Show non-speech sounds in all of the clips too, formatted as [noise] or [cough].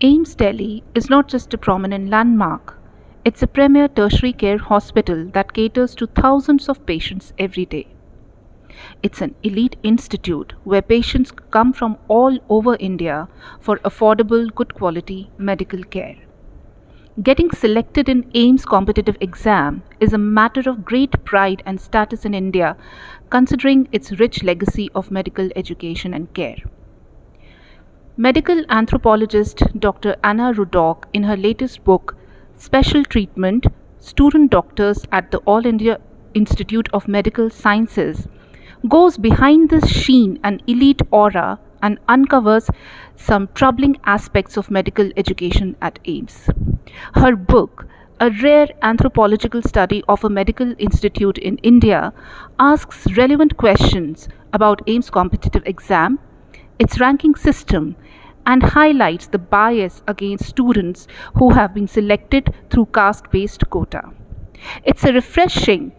AIIMS Delhi is not just a prominent landmark, it's a premier tertiary care hospital that caters to thousands of patients every day. It's an elite institute where patients come from all over India for affordable, good quality medical care. Getting selected in AIIMS competitive exam is a matter of great pride and status in India considering its rich legacy of medical education and care. Medical anthropologist Dr. Anna Ruddock, in her latest book, Special Treatment Student Doctors at the All India Institute of Medical Sciences, goes behind this sheen and elite aura and uncovers some troubling aspects of medical education at AIIMS. Her book, a rare anthropological study of a medical institute in India, asks relevant questions about AIIMS competitive exam its ranking system, and highlights the bias against students who have been selected through caste based quota. It's a refreshing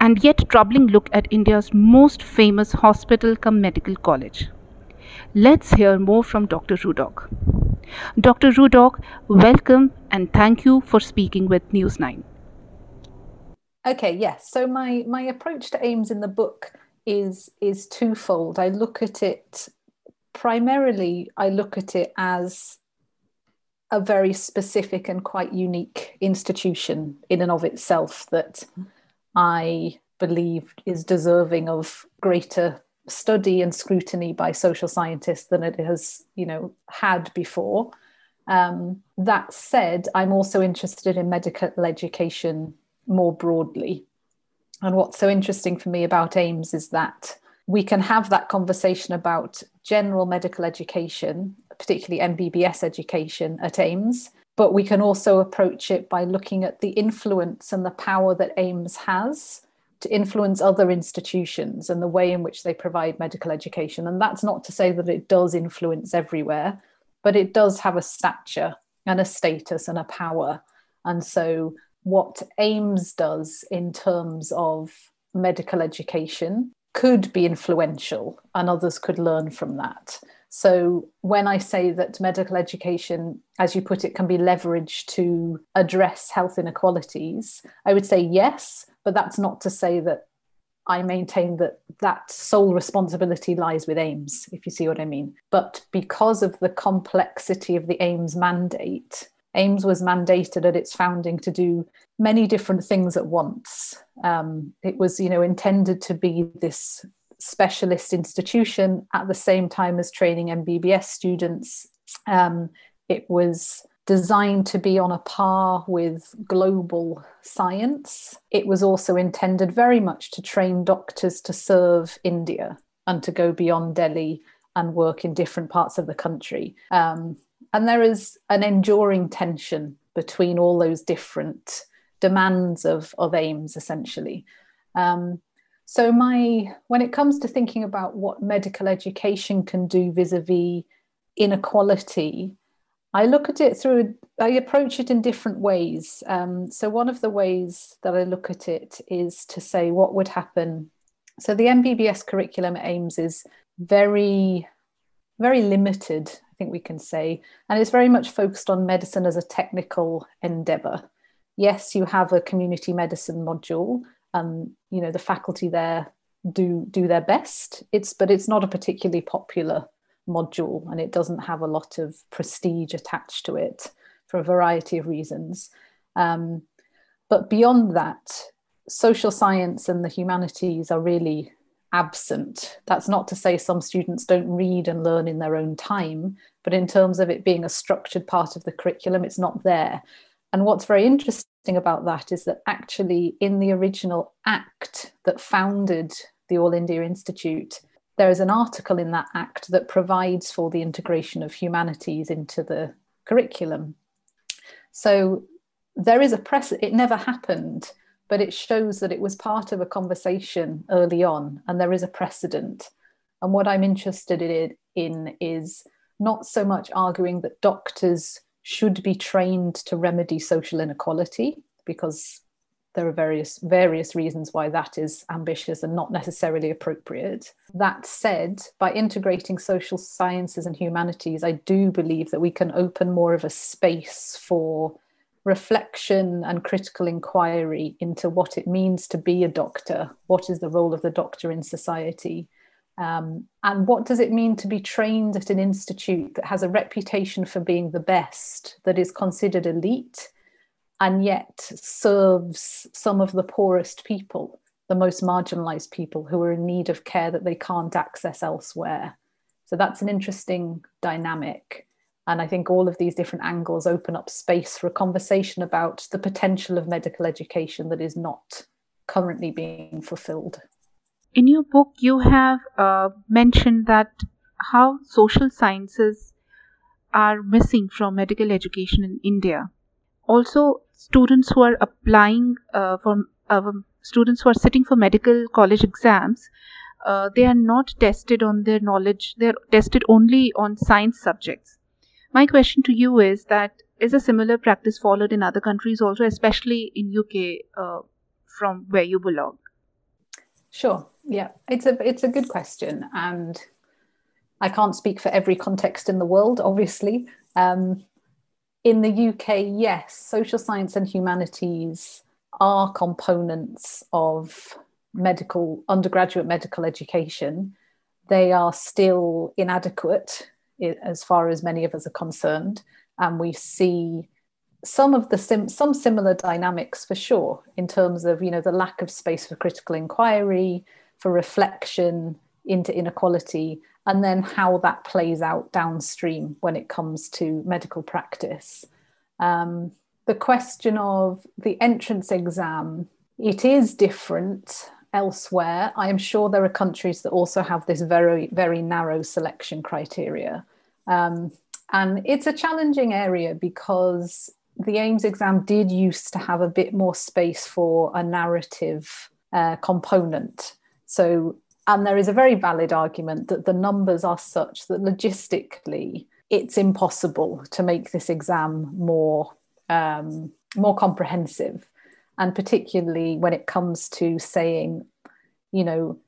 and yet troubling look at India's most famous hospital come medical college. Let's hear more from Dr. Ruddock. Dr. Ruddock, welcome and thank you for speaking with News 9. Okay, yes. So my my approach to AIIMS in the book is is twofold. I look at it primarily I look at it as a very specific and quite unique institution in and of itself that I believe is deserving of greater study and scrutiny by social scientists than it has, you know, had before. Um, that said, I'm also interested in medical education more broadly. And what's so interesting for me about AIIMS is that we can have that conversation about general medical education, particularly MBBS education at AIIMS, but we can also approach it by looking at the influence and the power that AIIMS has to influence other institutions and the way in which they provide medical education. And that's not to say that it does influence everywhere, but it does have a stature and a status and a power. And so, what AIIMS does in terms of medical education could be influential and others could learn from that. So, when I say that medical education, as you put it, can be leveraged to address health inequalities, I would say yes, but that's not to say that I maintain that that sole responsibility lies with AIIMS, if you see what I mean. But because of the complexity of the AIIMS mandate, AIIMS was mandated at its founding to do many different things at once. Um, it was, you know, intended to be this specialist institution at the same time as training MBBS students. Um, it was designed to be on a par with global science. It was also intended very much to train doctors to serve India and to go beyond Delhi and work in different parts of the country. Um, and there is an enduring tension between all those different demands of, of AIIMS, essentially. Um, so my when it comes to thinking about what medical education can do vis-a-vis inequality, I look at it through I approach it in different ways. Um, so one of the ways that I look at it is to say what would happen. So the MBBS curriculum at AIIMS is very, very limited I think we can say. And it's very much focused on medicine as a technical endeavor. Yes, you have a community medicine module. Um, you know, the faculty there do do their best. It's but it's not a particularly popular module and it doesn't have a lot of prestige attached to it for a variety of reasons. Um, but beyond that, social science and the humanities are really absent. That's not to say some students don't read and learn in their own time, but in terms of it being a structured part of the curriculum, it's not there. And what's very interesting about that is that actually, in the original act that founded the All India Institute, there is an article in that act that provides for the integration of humanities into the curriculum. So there is a press, it never happened but it shows that it was part of a conversation early on and there is a precedent. And what I'm interested in, in is not so much arguing that doctors should be trained to remedy social inequality, because there are various various reasons why that is ambitious and not necessarily appropriate. That said, by integrating social sciences and humanities, I do believe that we can open more of a space for reflection and critical inquiry into what it means to be a doctor, what is the role of the doctor in society, um, and what does it mean to be trained at an institute that has a reputation for being the best, that is considered elite, and yet serves some of the poorest people, the most marginalized people who are in need of care that they can't access elsewhere? So that's an interesting dynamic. And I think all of these different angles open up space for a conversation about the potential of medical education that is not currently being fulfilled. In your book, you have uh, mentioned that how social sciences are missing from medical education in India. Also, students who are applying uh, for uh, students who are sitting for medical college exams, uh, they are not tested on their knowledge. They are tested only on science subjects. My question to you is that is a similar practice followed in other countries also, especially in UK, uh, from where you belong? Sure. Yeah, it's a it's a good question, and I can't speak for every context in the world, obviously. Um, in the UK, yes, social science and humanities are components of medical undergraduate medical education. They are still inadequate as far as many of us are concerned. And we see some of the sim- some similar dynamics for sure in terms of you know the lack of space for critical inquiry, for reflection into inequality, and then how that plays out downstream when it comes to medical practice. Um, the question of the entrance exam, it is different elsewhere. I am sure there are countries that also have this very, very narrow selection criteria. Um, and it's a challenging area because the AIIMS exam did used to have a bit more space for a narrative uh, component. So, and there is a very valid argument that the numbers are such that logistically it's impossible to make this exam more um, more comprehensive, and particularly when it comes to saying, you know,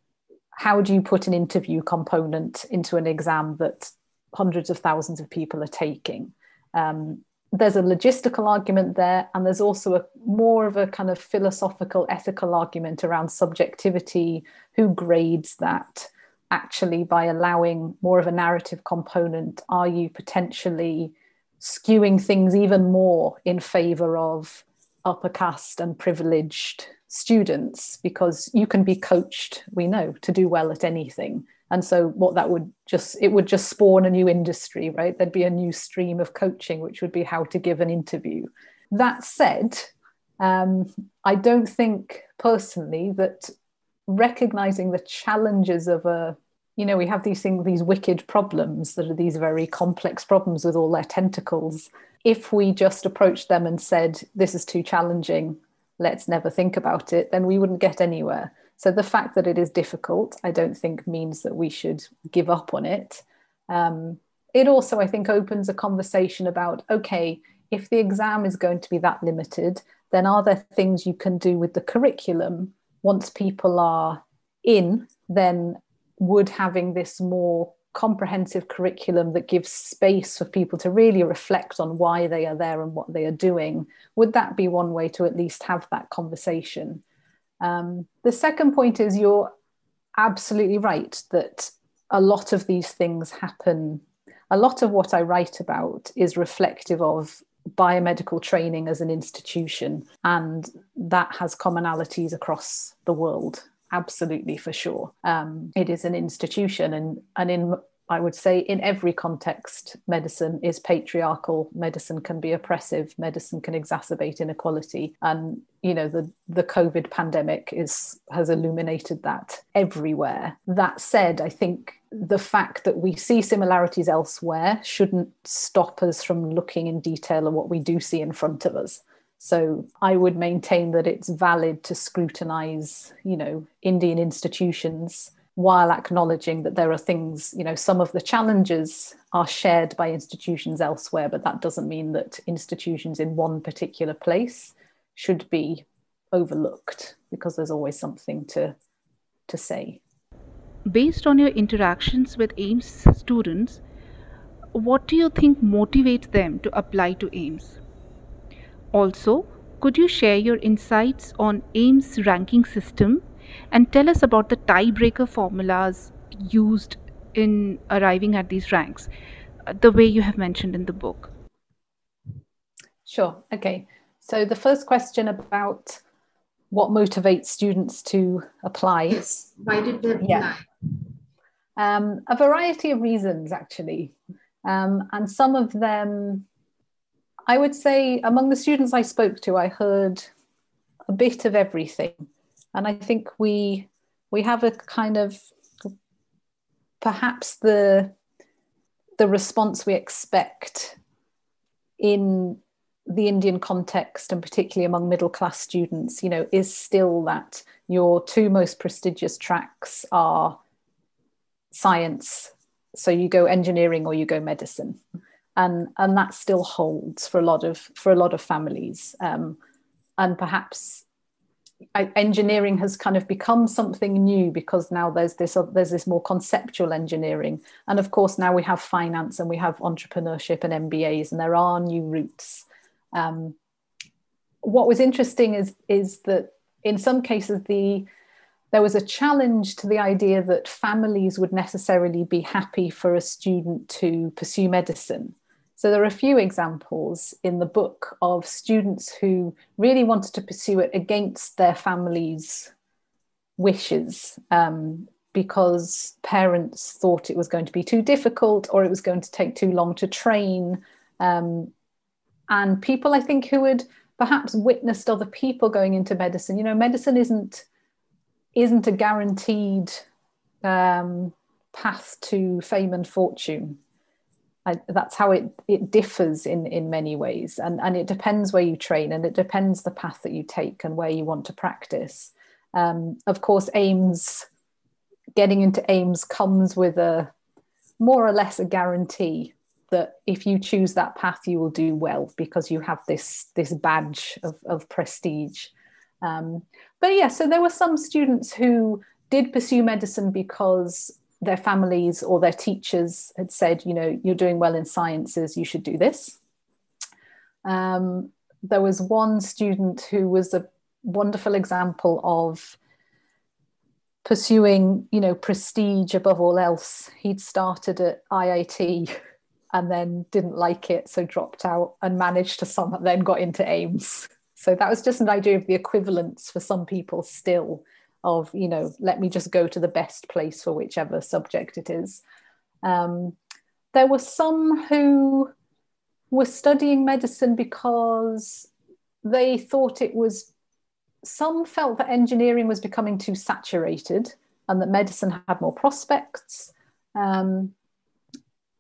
how do you put an interview component into an exam that hundreds of thousands of people are taking. Um, there's a logistical argument there, and there's also a more of a kind of philosophical, ethical argument around subjectivity. Who grades that? Actually, by allowing more of a narrative component, are you potentially skewing things even more in favor of upper caste and privileged students? Because you can be coached, we know, to do well at anything and so what that would just it would just spawn a new industry right? There'd be a new stream of coaching which would be how to give an interview. That said um, i don't think personally that recognizing the challenges of a you know we have these things these wicked problems that are these very complex problems with all their tentacles. If we just approached them and said this is too challenging. Let's never think about it then we wouldn't get anywhere so the fact that it is difficult, I don't think means that we should give up on it. Um, it also, I think, opens a conversation about okay, if the exam is going to be that limited, then are there things you can do with the curriculum once people are in? Then would having this more comprehensive curriculum that gives space for people to really reflect on why they are there and what they are doing would that be one way to at least have that conversation um, the second point is you're absolutely right that a lot of these things happen. A lot of what I write about is reflective of biomedical training as an institution, and that has commonalities across the world. Absolutely, for sure. Um, it is an institution, and, and in I would say in every context, medicine is patriarchal. Medicine can be oppressive. Medicine can exacerbate inequality, and you know the the COVID pandemic is has illuminated that everywhere. That said, I think the fact that we see similarities elsewhere shouldn't stop us from looking in detail at what we do see in front of us. So I would maintain that it's valid to scrutinize, you know, Indian institutions while acknowledging that there are things, you know, some of the challenges are shared by institutions elsewhere, but that doesn't mean that institutions in one particular place should be overlooked because there's always something to to say. Based on your interactions with AIIMS students, what do you think motivates them to apply to AIIMS? Also, could you share your insights on AIIMS ranking system and tell us about the tiebreaker formulas used in arriving at these ranks, uh, the way you have mentioned in the book? Sure. Okay. So the first question about what motivates students to apply. Yes. [laughs] Why did they apply? Yeah. Um, a variety of reasons, actually. Um, and some of them, I would say, among the students I spoke to, I heard a bit of everything. And I think we we have a kind of perhaps the the response we expect in the Indian context and particularly among middle class students, you know, is still that your two most prestigious tracks are science. So you go engineering or you go medicine. And and that still holds for a lot of for a lot of families. Um, and perhaps engineering has kind of become something new because now there's this uh, there's this more conceptual engineering. And of course now we have finance and we have entrepreneurship and mbas and there are new routes. Um, what was interesting is is that in some cases the there was a challenge to the idea that families would necessarily be happy for a student to pursue medicine so there are a few examples in the book of students who really wanted to pursue it against their families' wishes um, because parents thought it was going to be too difficult or it was going to take too long to train. Um, and people, I think, who had perhaps witnessed other people going into medicine. You know, medicine isn't isn't a guaranteed um, path to fame and fortune. I, that's how it it differs in in many ways. And and it depends where you train and it depends the path that you take and where you want to practice. Um, of course AIIMS getting into AIIMS comes with a more or less a guarantee that if you choose that path you will do well because you have this this badge of, of prestige. Um, but yeah so there were some students who did pursue medicine because their families or their teachers had said, you know, you're doing well in sciences, you should do this. Um, there was one student who was a wonderful example of pursuing, you know, prestige above all else. He'd started at IIT [laughs] and then didn't like it, so dropped out and managed to some then got into AIIMS. So that was just an idea of the equivalence for some people still of you know let me just go to the best place for whichever subject it is. Um, there were some who were studying medicine because they thought it was some felt that engineering was becoming too saturated and that medicine had more prospects. Um,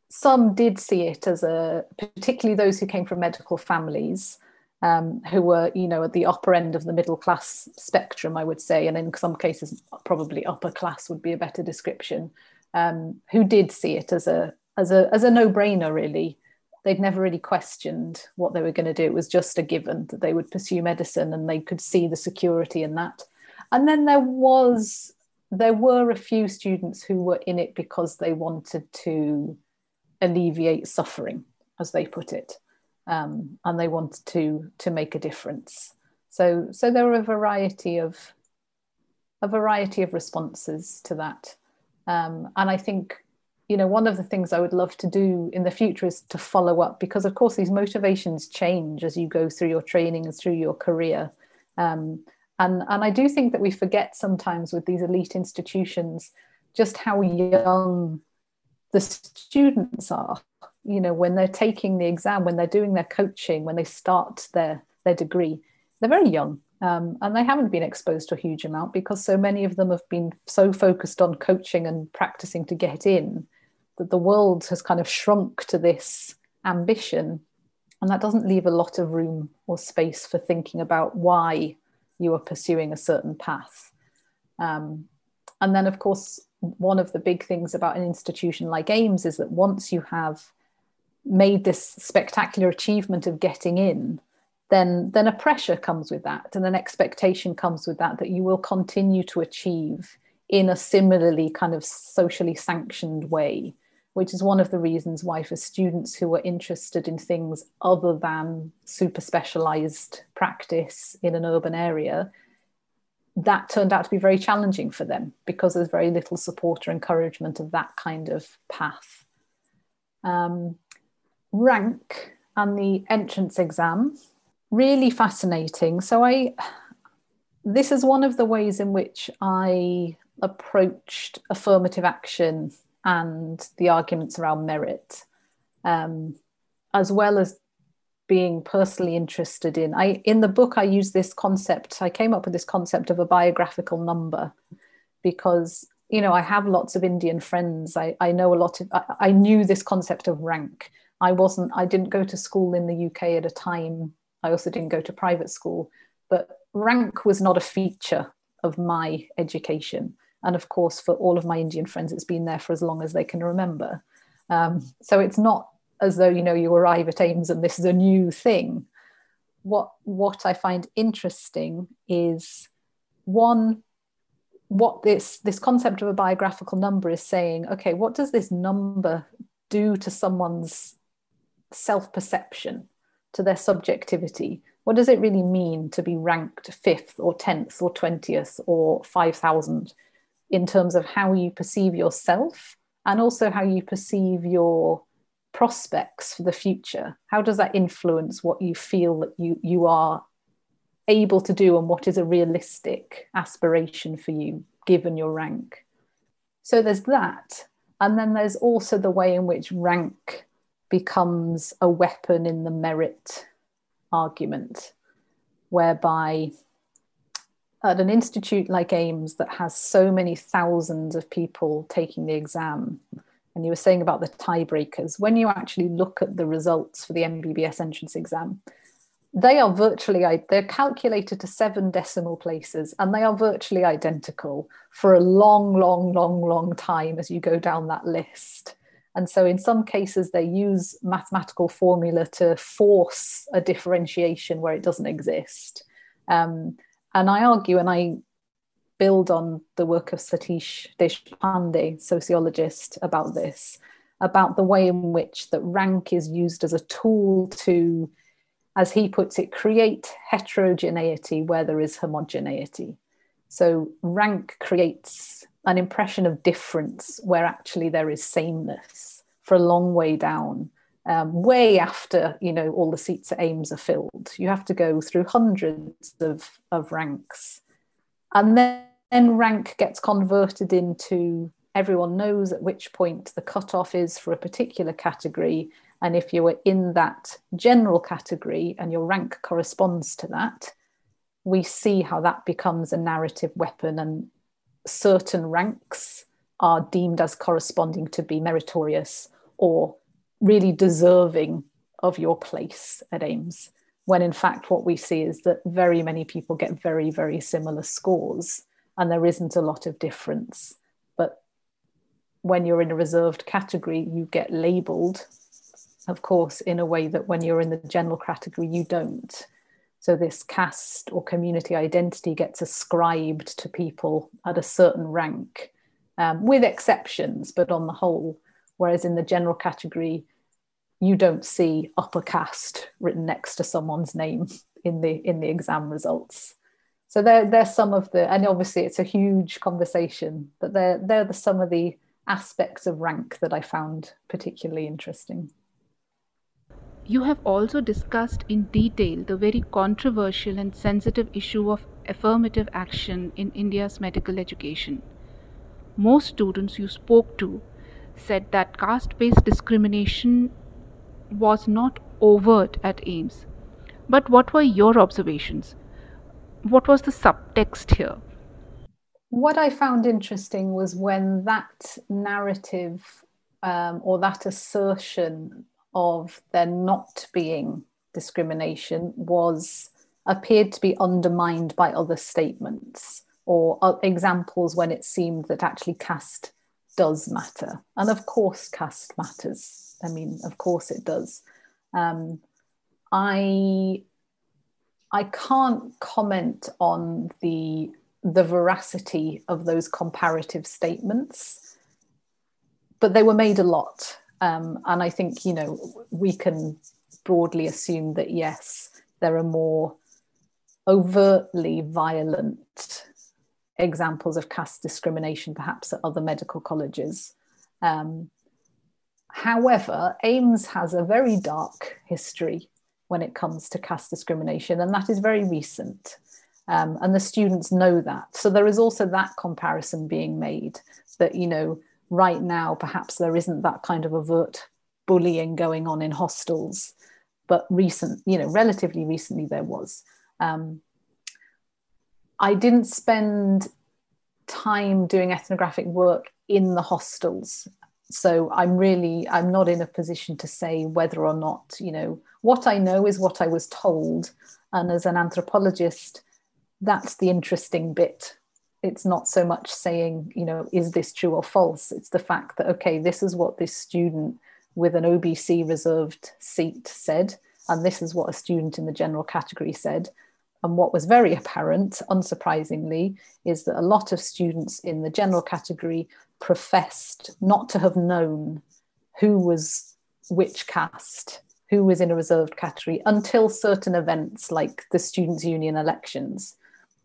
some did see it as a particularly those who came from medical families um, who were, you know, at the upper end of the middle class spectrum, I would say, and in some cases, probably upper class would be a better description, um, who did see it as a as a as a no brainer. Really, they'd never really questioned what they were going to do. It was just a given that they would pursue medicine, and they could see the security in that. And then there was there were a few students who were in it because they wanted to alleviate suffering, as they put it um, and they want to to make a difference. So so there are a variety of a variety of responses to that, um, and I think you know one of the things I would love to do in the future is to follow up because of course these motivations change as you go through your training and through your career. Um, and, and I do think that we forget sometimes with these elite institutions just how young the students are you know when they're taking the exam when they're doing their coaching when they start their their degree they're very young um, and they haven't been exposed to a huge amount because so many of them have been so focused on coaching and practicing to get in that the world has kind of shrunk to this ambition. And that doesn't leave a lot of room or space for thinking about why you are pursuing a certain path. Um, and then of course one of the big things about an institution like AIIMS is that once you have made this spectacular achievement of getting in, then then a pressure comes with that and an expectation comes with that that you will continue to achieve in a similarly kind of socially sanctioned way which is one of the reasons why for students who are interested in things other than super specialized practice in an urban area that turned out to be very challenging for them because there's very little support or encouragement of that kind of path. Um, rank and the entrance exam really fascinating so i this is one of the ways in which i approached affirmative action and the arguments around merit, um, as well as being personally interested in. I in the book I use this concept. I came up with this concept of a biographical number because you know I have lots of Indian friends. I, I know a lot of. I, I knew this concept of rank. I wasn't. I didn't go to school in the UK at a time. I also didn't go to private school, but rank was not a feature of my education. And of course, for all of my Indian friends, it's been there for as long as they can remember. Um, so it's not as though you know you arrive at AIIMS and this is a new thing. What what I find interesting is one what this this concept of a biographical number is saying okay what does this number do to someone's self-perception to their subjectivity what does it really mean to be ranked fifth or 10th or 20th or 5000 in terms of how you perceive yourself and also how you perceive your prospects for the future? How does that influence what you feel that you you are able to do and what is a realistic aspiration for you given your rank? So there's that. And then there's also the way in which rank becomes a weapon in the merit argument whereby at an institute like AIIMS that has so many thousands of people taking the exam, and you were saying about the tiebreakers, when you actually look at the results for the MBBS entrance exam, they are virtually they're calculated to seven decimal places and they are virtually identical for a long long long long time as you go down that list and so in some cases they use mathematical formula to force a differentiation where it doesn't exist um, and I argue and I build on the work of Satish Deshpande, sociologist, about this, about the way in which that rank is used as a tool to, as he puts it, create heterogeneity where there is homogeneity. So rank creates an impression of difference where actually there is sameness for a long way down um, way after you know all the seats at AIIMS are filled. You have to go through hundreds of, of ranks, and then, then rank gets converted into everyone knows at which point the cutoff is for a particular category. And if you were in that general category and your rank corresponds to that, we see how that becomes a narrative weapon, and certain ranks are deemed as corresponding to be meritorious or really deserving of your place at AIIMS. When in fact, what we see is that very many people get very, very similar scores and there isn't a lot of difference. But when you're in a reserved category, you get labeled, of course, in a way that when you're in the general category, you don't. So, this caste or community identity gets ascribed to people at a certain rank, um, with exceptions, but on the whole. Whereas in the general category, you don't see upper caste written next to someone's name in the in the exam results. So they're they're some of the and obviously it's a huge conversation, but they're they're the some of the aspects of rank that I found particularly interesting. You have also discussed in detail the very controversial and sensitive issue of affirmative action in India's medical education. Most students you spoke to said that caste based discrimination was not overt at AIIMS. But what were your observations? What was the subtext here? What I found interesting was when that narrative um, or that assertion of there not being discrimination was appeared to be undermined by other statements or examples when it seemed that actually caste does matter. And of course, caste matters. I mean, of course it does. Um, I I can't comment on the the veracity of those comparative statements, but they were made a lot, um, and I think you know we can broadly assume that yes, there are more overtly violent examples of caste discrimination, perhaps at other medical colleges. Um, however, AIIMS has a very dark history when it comes to caste discrimination, and that is very recent. Um, and the students know that. So there is also that comparison being made that, you know, right now, perhaps there isn't that kind of overt bullying going on in hostels, but recent, you know, relatively recently there was. Um, I didn't spend time doing ethnographic work in the hostels. So I'm really, I'm not in a position to say whether or not, you know, what I know is what I was told. And as an anthropologist, that's the interesting bit. It's not so much saying, you know, is this true or false? It's the fact that, okay, this is what this student with an OBC reserved seat said, and this is what a student in the general category said. And what was very apparent, unsurprisingly, is that a lot of students in the general category professed not to have known who was which caste, who was in a reserved category until certain events like the Students' Union elections.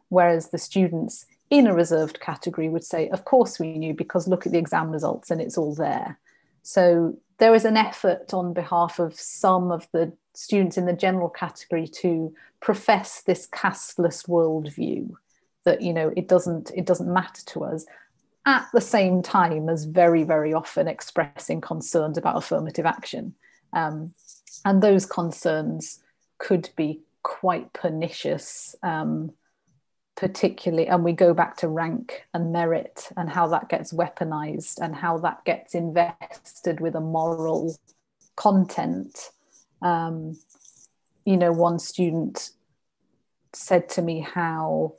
Whereas the students in a reserved category would say, Of course we knew, because look at the exam results and it's all there. So there is an effort on behalf of some of the students in the general category to profess this casteless worldview that you know it doesn't it doesn't matter to us at the same time as very very often expressing concerns about affirmative action um, and those concerns could be quite pernicious um, particularly and we go back to rank and merit and how that gets weaponized and how that gets invested with a moral content um, you know one student said to me how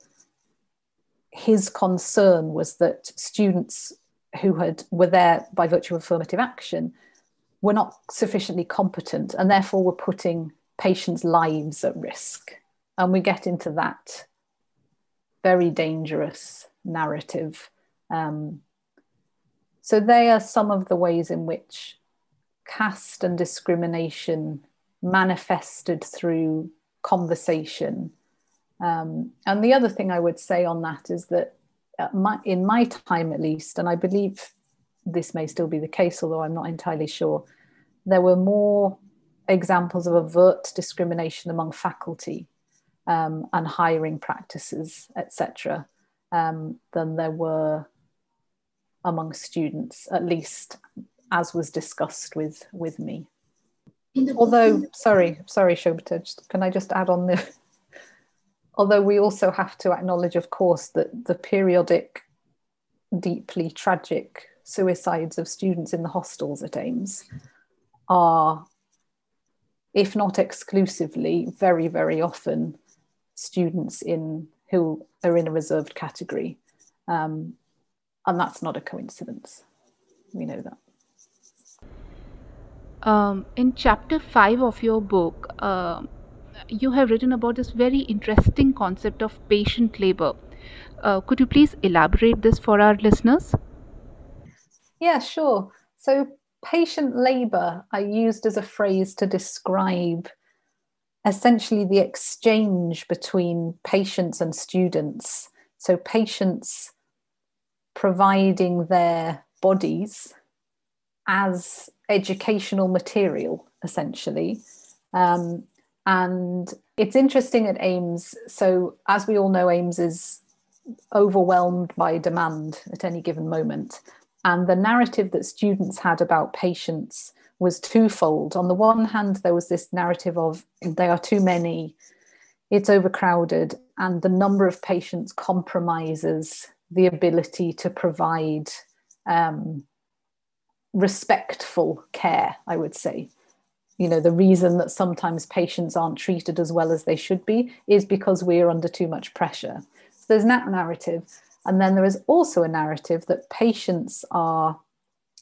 his concern was that students who had were there by virtue of affirmative action were not sufficiently competent and therefore were putting patients' lives at risk. And we get into that very dangerous narrative. Um, so, they are some of the ways in which caste and discrimination manifested through conversation. Um, and the other thing I would say on that is that my, in my time at least, and I believe this may still be the case, although I'm not entirely sure, there were more examples of overt discrimination among faculty um, and hiring practices, etc., um, than there were among students, at least as was discussed with with me. Although, sorry, sorry, Shobita, can I just add on the? [laughs] Although we also have to acknowledge, of course, that the periodic, deeply tragic suicides of students in the hostels at AIIMS are, if not exclusively, very, very often students in who are in a reserved category. Um, and that's not a coincidence. We know that. Um, in chapter 5 of your book, uh, you have written about this very interesting concept of patient labor. Uh, could you please elaborate this for our listeners? Yeah, sure. So, patient labor I used as a phrase to describe essentially the exchange between patients and students. So, patients providing their bodies as educational material, essentially. Um, and it's interesting at AIIMS. So, as we all know, AIIMS is overwhelmed by demand at any given moment. And the narrative that students had about patients was twofold. On the one hand, there was this narrative of they are too many, it's overcrowded, and the number of patients compromises the ability to provide um, respectful care, I would say. You know, the reason that sometimes patients aren't treated as well as they should be is because we are under too much pressure. So there's that narrative. And then there is also a narrative that patients are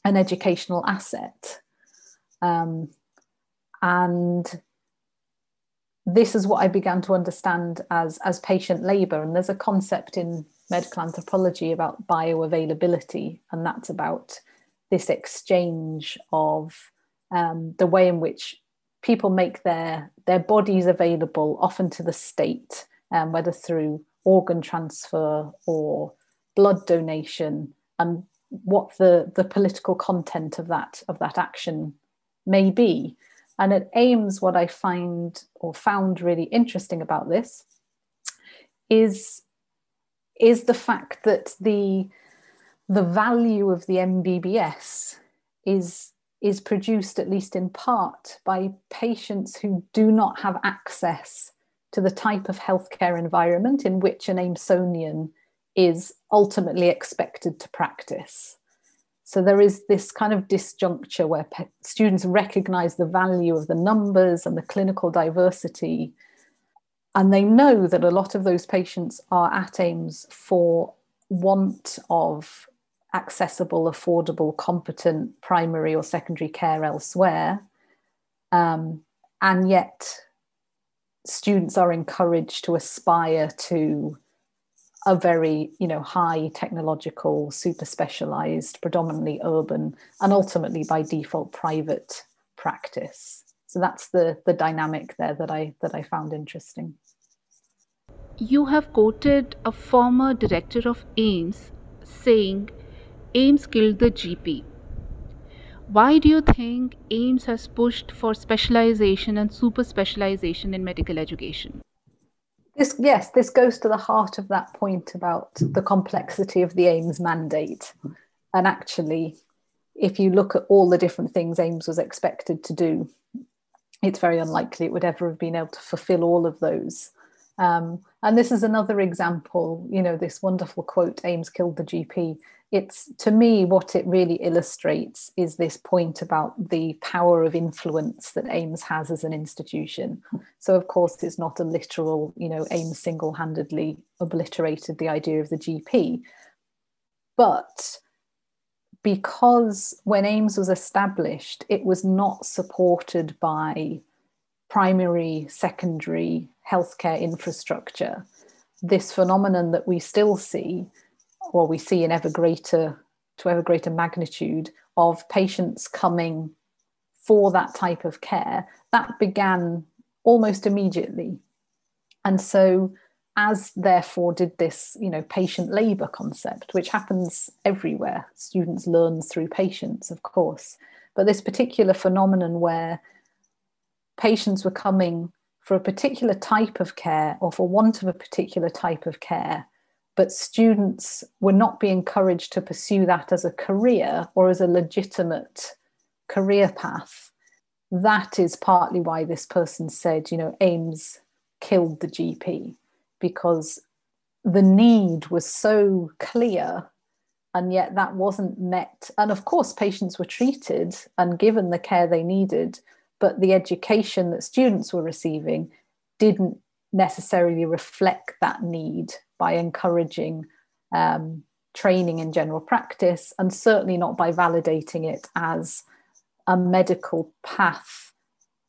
an educational asset. Um, and this is what I began to understand as as patient labour. And there's a concept in medical anthropology about bioavailability, and that's about this exchange of um, the way in which people make their their bodies available, often to the state, um, whether through organ transfer or blood donation, and what the the political content of that of that action may be. And at AIIMS, what I find or found really interesting about this is, is the fact that the, the value of the MBBS is, is produced, at least in part, by patients who do not have access to the type of healthcare environment in which an AIIMSonian is ultimately expected to practice. So there is this kind of disjuncture where pe- students recognize the value of the numbers and the clinical diversity. And they know that a lot of those patients are at AIIMS for want of accessible, affordable, competent primary or secondary care elsewhere. Um, and yet, students are encouraged to aspire to a very you know high technological super specialized predominantly urban and ultimately by default private practice so that's the the dynamic there that i that i found interesting you have quoted a former director of AIIMS saying AIIMS killed the GP. Why do you think AIIMS has pushed for specialization and super specialization in medical education? This, yes, this goes to the heart of that point about the complexity of the AIIMS mandate. And actually, if you look at all the different things AIIMS was expected to do, it's very unlikely it would ever have been able to fulfill all of those. Um, and this is another example, you know, this wonderful quote, AIIMS killed the GP it's to me what it really illustrates is this point about the power of influence that AIIMS has as an institution. So, of course, it's not a literal, you know, AIIMS single handedly obliterated the idea of the GP. But because when AIIMS was established, it was not supported by primary, secondary healthcare infrastructure. This phenomenon that we still see or we see in ever greater to ever greater magnitude of patients coming for that type of care that began almost immediately. And so as therefore did this you know patient labor concept which happens everywhere. Students learn through patients of course. But this particular phenomenon where patients were coming for a particular type of care or for want of a particular type of care but students were not being encouraged to pursue that as a career or as a legitimate career path. That is partly why this person said, you know, AIIMS killed the GP because the need was so clear and yet that wasn't met. And of course, patients were treated and given the care they needed, but the education that students were receiving didn't necessarily reflect that need by encouraging um, training in general practice and certainly not by validating it as a medical path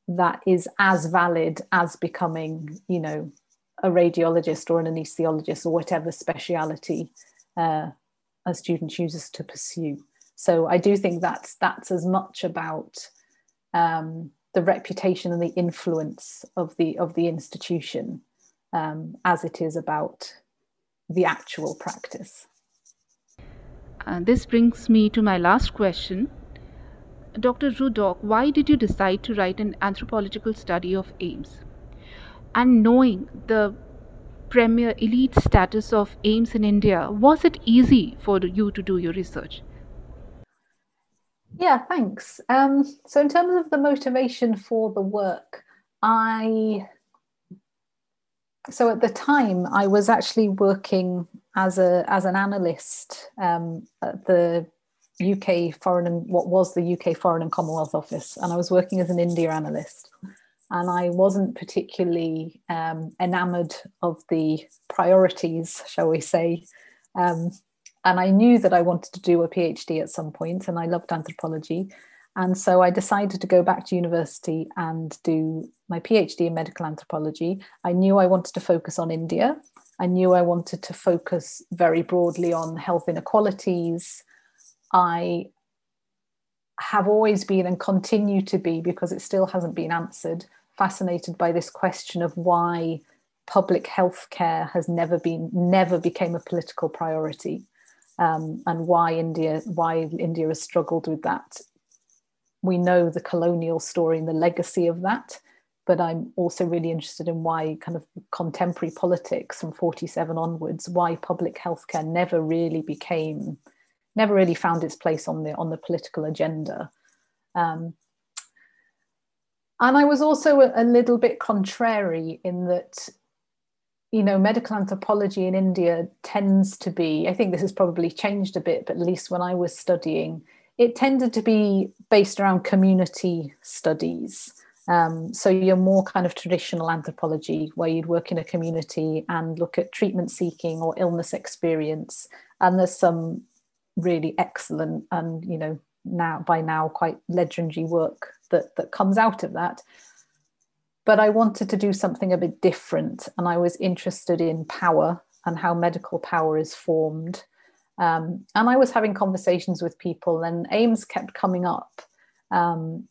that is as valid as becoming, you know, a radiologist or an anesthesiologist or whatever speciality uh, a student chooses to pursue. So I do think that's that's as much about um, the reputation and the influence of the of the institution um, as it is about the actual practice. Uh, this brings me to my last question. Dr. Ruddock, why did you decide to write an anthropological study of AIIMS? And knowing the premier elite status of AIIMS in India, was it easy for you to do your research? Yeah, thanks. Um, so, in terms of the motivation for the work, I so at the time I was actually working as a as an analyst um, at the UK foreign and what was the UK Foreign and Commonwealth Office, and I was working as an India analyst, and I wasn't particularly um, enamoured of the priorities, shall we say. Um, and I knew that I wanted to do a PhD at some point, and I loved anthropology. And so I decided to go back to university and do my PhD in medical anthropology. I knew I wanted to focus on India. I knew I wanted to focus very broadly on health inequalities. I have always been and continue to be, because it still hasn't been answered, fascinated by this question of why public health care has never been never became a political priority um, and why India why India has struggled with that. We know the colonial story and the legacy of that, but I'm also really interested in why kind of contemporary politics from 47 onwards, why public healthcare never really became, never really found its place on the on the political agenda. Um, and I was also a, a little bit contrary in that you know, medical anthropology in India tends to be, I think this has probably changed a bit, but at least when I was studying, it tended to be based around community studies. Um, so you're more kind of traditional anthropology, where you'd work in a community and look at treatment seeking or illness experience. And there's some really excellent and, you know, now by now quite legendary work that, that comes out of that but I wanted to do something a bit different. And I was interested in power and how medical power is formed. Um, and I was having conversations with people, and AIIMS kept coming up. Um,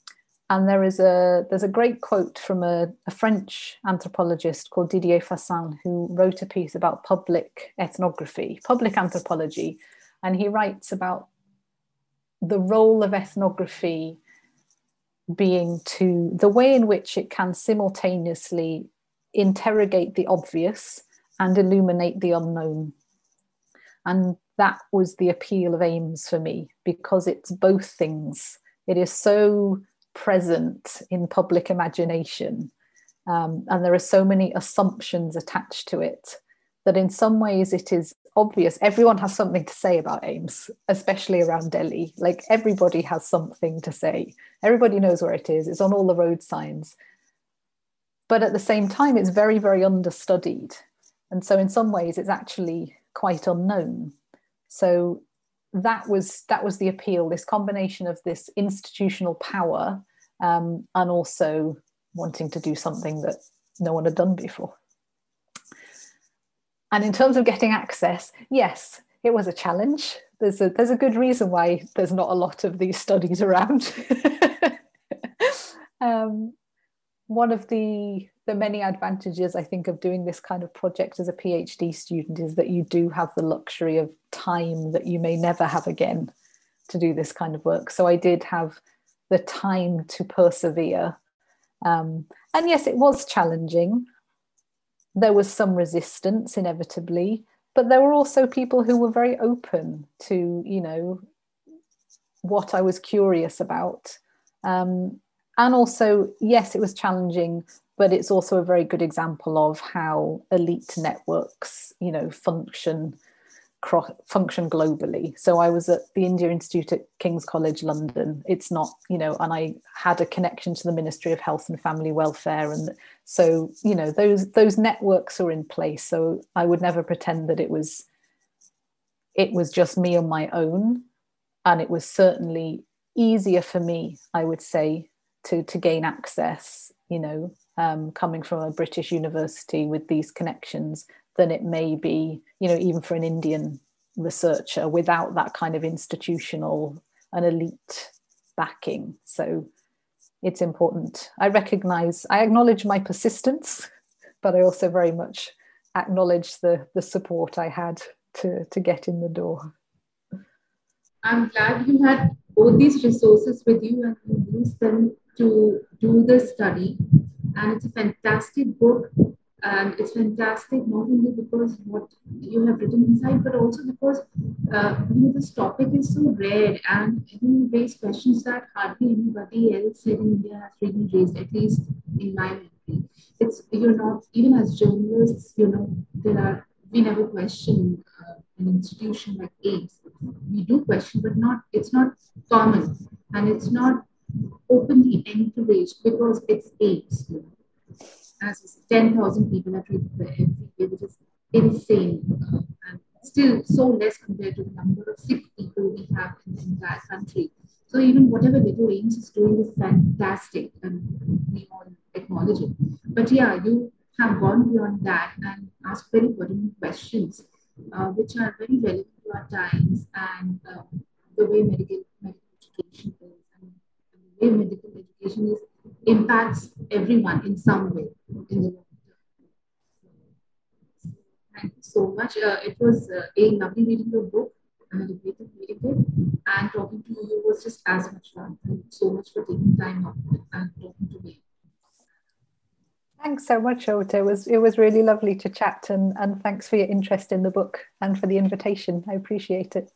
and there is a there's a great quote from a, a, French anthropologist called Didier Fassin who wrote a piece about public ethnography, public anthropology, and he writes about the role of ethnography being to the way in which it can simultaneously interrogate the obvious and illuminate the unknown. And that was the appeal of AIIMS for me because it's both things. It is so present in public imagination, um, and there are so many assumptions attached to it that in some ways it is obvious everyone has something to say about AIIMS, especially around Delhi. Like everybody has something to say. Everybody knows where it is. It's on all the road signs. But at the same time, it's very, very understudied. And so in some ways it's actually quite unknown. So that was that was the appeal, this combination of this institutional power um, and also wanting to do something that no one had done before. And in terms of getting access, yes, it was a challenge. There's a there's a good reason why there's not a lot of these [laughs] studies around. [laughs] um, one of the the many advantages I think of doing this kind of project as a PhD student is that you do have the luxury of time that you may never have again to do this kind of work. So I did have the time to persevere. Um, and yes, it was challenging there was some resistance inevitably but there were also people who were very open to you know what i was curious about. Um, and also yes it was challenging but it's also a very good example of how elite networks you know function cross, function globally. So I was at the India Institute at King's College London. It's not, you know, and I had a connection to the Ministry of Health and Family Welfare, and so you know those those networks are in place. So I would never pretend that it was it was just me on my own, and it was certainly easier for me, I would say, to to gain access. You know, um, coming from a British university with these connections than it may be, you know, even for an Indian researcher without that kind of institutional and elite backing. So it's important. I recognize, I acknowledge my persistence, [laughs] but I also very much acknowledge the, the support I had to, to get in the door. I'm glad you had both these resources with you and you used them to do the study. And it's a fantastic book and it's fantastic not only because what you have written inside but also because uh, you know this topic is so rare and you raise questions that hardly anybody else in india has really raised at least in my memory it's you're not even as journalists you know there are we never question uh, an institution like AIIMS. We do question, but not it's not common and it's not openly encouraged because it's AIIMS. You know as you said, 10,000 people are treated every day, which is insane. And still so less compared to the number of sick people we have in the entire country. So even whatever little AIIMS is doing is fantastic, and we all acknowledge it. But yeah, you have gone beyond that and asked very pertinent questions, uh, which are very relevant to our times and uh, the way medical, medical education is, and the way medical education is impacts everyone in some way in the world. Thank you so much. Uh, it was uh, a lovely reading your book. I had a great time reading it. And talking to you was just as much fun. Thank you so much for taking time out and talking to me. Thanks so much, Ota. It was it was really lovely to chat and, and thanks for your interest in the book and for the invitation. I appreciate it.